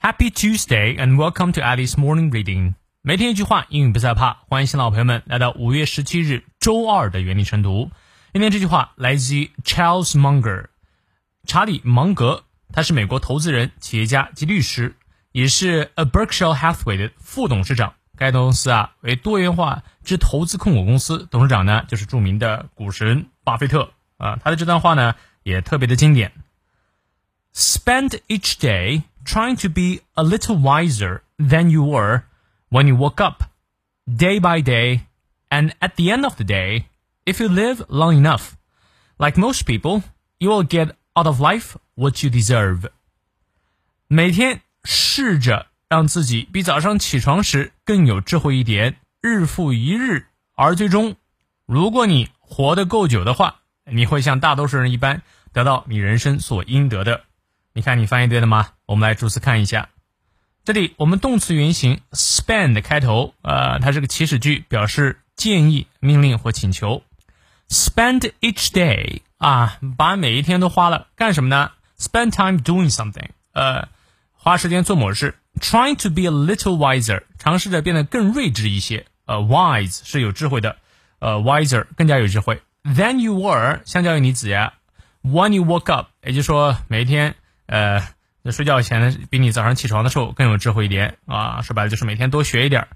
Happy Tuesday and welcome to Alice Morning Reading。每天一句话，英语不再怕。欢迎新老朋友们来到五月十七日周二的原力晨读。今天这句话来自于 Charles Munger，查理芒格，他是美国投资人、企业家及律师，也是 A Berkshire Hathaway 的副董事长。该公司啊为多元化之投资控股公司，董事长呢就是著名的股神巴菲特啊。他的这段话呢也特别的经典。Spend each day trying to be a little wiser than you were when you woke up, day by day, and at the end of the day, if you live long enough, like most people, you will get out of life what you deserve. 每天试着让自己比早上起床时更有智慧一点，日复一日，而最终，如果你活得够久的话，你会像大多数人一般得到你人生所应得的。 你看，你翻译对了吗？我们来逐词看一下。这里我们动词原形 spend 开头，呃，它是个祈使句，表示建议、命令或请求。Spend each day 啊，把每一天都花了干什么呢？Spend time doing something，呃，花时间做某事。Trying to be a little wiser，尝试着变得更睿智一些。呃，wise 是有智慧的，呃，wiser 更加有智慧。Than you were，相较于你子呀。When you woke up，也就是说每一天，呃，那睡觉前，比你早上起床的时候更有智慧一点啊。说白了就是每天多学一点。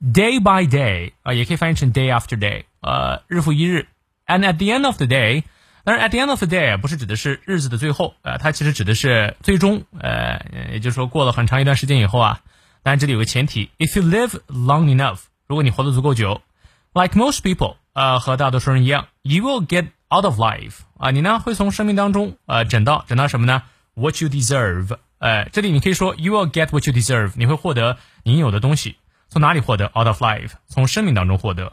Day by day 啊，也可以翻译成 day after day，呃，日复一日。And at the end of the day，当然 at the end of the day 不是指的是日子的最后，呃，它其实指的是最终，呃，也就是说过了很长一段时间以后啊。当然这里有个前提，if you live long enough，如果你活得足够久，like most people，呃，和大多数人一样，you will get out of life，啊，你呢会从生命当中，呃，整到整到什么呢？What you deserve，呃，这里你可以说 you will get what you deserve，你会获得你有的东西。从哪里获得？Out of life，从生命当中获得。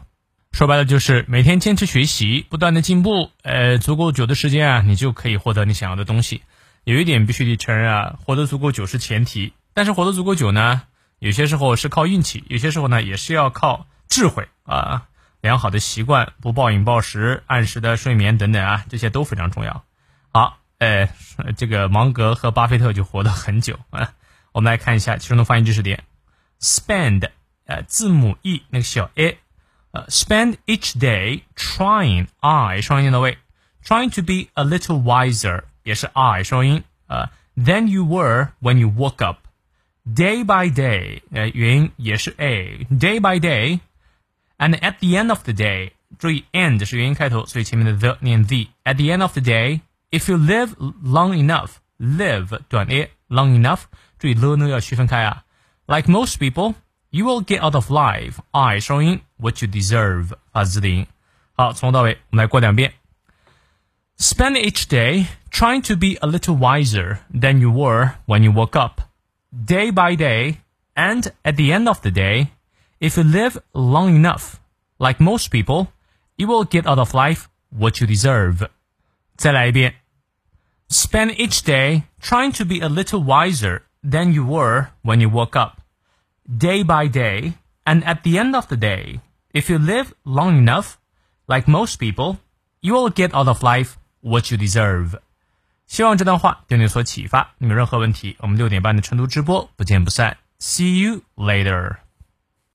说白了就是每天坚持学习，不断的进步，呃，足够久的时间啊，你就可以获得你想要的东西。有一点必须得承认啊，活得足够久是前提，但是活得足够久呢，有些时候是靠运气，有些时候呢也是要靠智慧啊，良好的习惯，不暴饮暴食，按时的睡眠等等啊，这些都非常重要。好，呃，这个芒格和巴菲特就活得很久啊。我们来看一下其中的发音知识点：spend。呃，字母 e 那个小 a，呃，spend each day trying i 双音到位，trying to be a little wiser 也是 i 双音，呃，than you were when you woke up。day by day，呃，元音也是 a，day by day，and at the end of the day，注意 end 是元音开头，所以前面的 the 念 the，at the end of the day，if you live long enough，live 短 a，long enough，注意 l 呢要区分开啊，like most people。You will get out of life. I 收音，what you deserve 发字的音。好，从头到尾我们来过两遍。Spend each day trying to be a little wiser than you were when you woke up, day by day, and at the end of the day, if you live long enough, like most people, you will get out of life what you deserve. 再来一遍。Spend each day trying to be a little wiser than you were when you woke up day by day, and at the end of the day, if you live long enough, like most people, you will get out of life what you deserve. 希望这段话对你有所启发。你有任何问题，我们六点半的晨读直播不见不散。See you later.